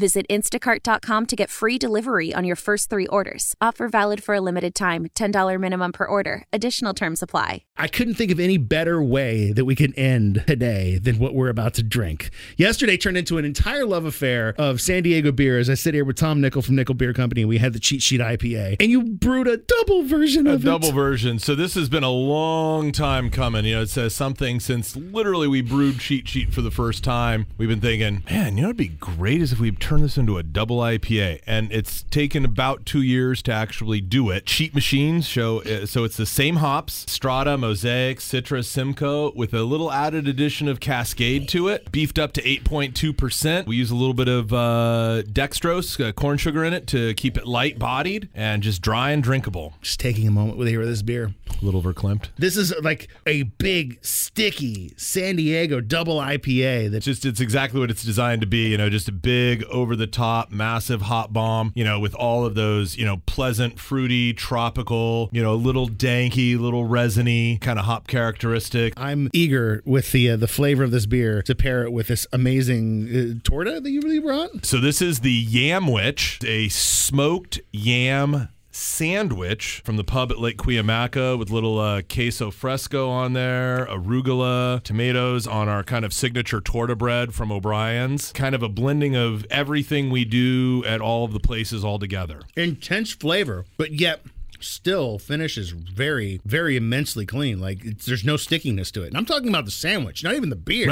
Visit instacart.com to get free delivery on your first three orders. Offer valid for a limited time $10 minimum per order. Additional terms apply. I couldn't think of any better way that we can end today than what we're about to drink. Yesterday turned into an entire love affair of San Diego beer as I sit here with Tom Nickel from Nickel Beer Company and we had the cheat sheet IPA. And you brewed a double version of a of double it. version. So this has been a long time coming. You know, it says something since literally we brewed cheat sheet for the first time. We've been thinking, man, you know, it'd be great is if we turn this into a double IPA, and it's taken about two years to actually do it. Cheat machines show uh, so it's the same hops: Strata, Mosaic, Citra, Simcoe, with a little added addition of Cascade to it, beefed up to 8.2 percent. We use a little bit of uh, dextrose, uh, corn sugar in it to keep it light bodied and just dry and drinkable. Just taking a moment with here with this beer. A little verklempt. This is like a big, sticky San Diego double IPA that just it's exactly what it's designed to be you know just a big over the top massive hop bomb you know with all of those you know pleasant fruity tropical you know a little danky little resiny kind of hop characteristic I'm eager with the uh, the flavor of this beer to pair it with this amazing uh, torta that you really brought. so this is the Yamwich a smoked yam sandwich from the pub at Lake Cuyamaca with little uh, queso fresco on there, arugula, tomatoes on our kind of signature torta bread from O'Brien's. Kind of a blending of everything we do at all of the places all together. Intense flavor, but yet still finishes very, very immensely clean. Like it's, there's no stickiness to it. And I'm talking about the sandwich, not even the beer.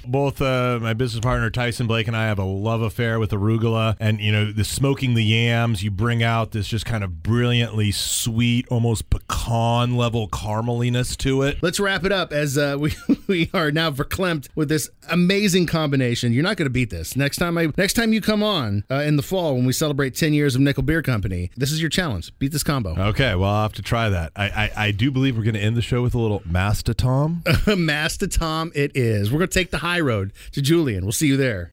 Both uh, my business partner Tyson Blake and I have a love affair with arugula, and you know the smoking the yams. You bring out this just kind of brilliantly sweet, almost pecan level carameliness to it. Let's wrap it up as uh, we we are now verklempt with this amazing combination. You're not going to beat this. Next time I next time you come on uh, in the fall when we celebrate 10 years of Nickel Beer Company, this is your challenge. Beat this combo. Okay, well I'll have to try that. I I, I do believe we're going to end the show with a little Master Tom. Master Tom, it is. We're going to take the high road to Julian. We'll see you there.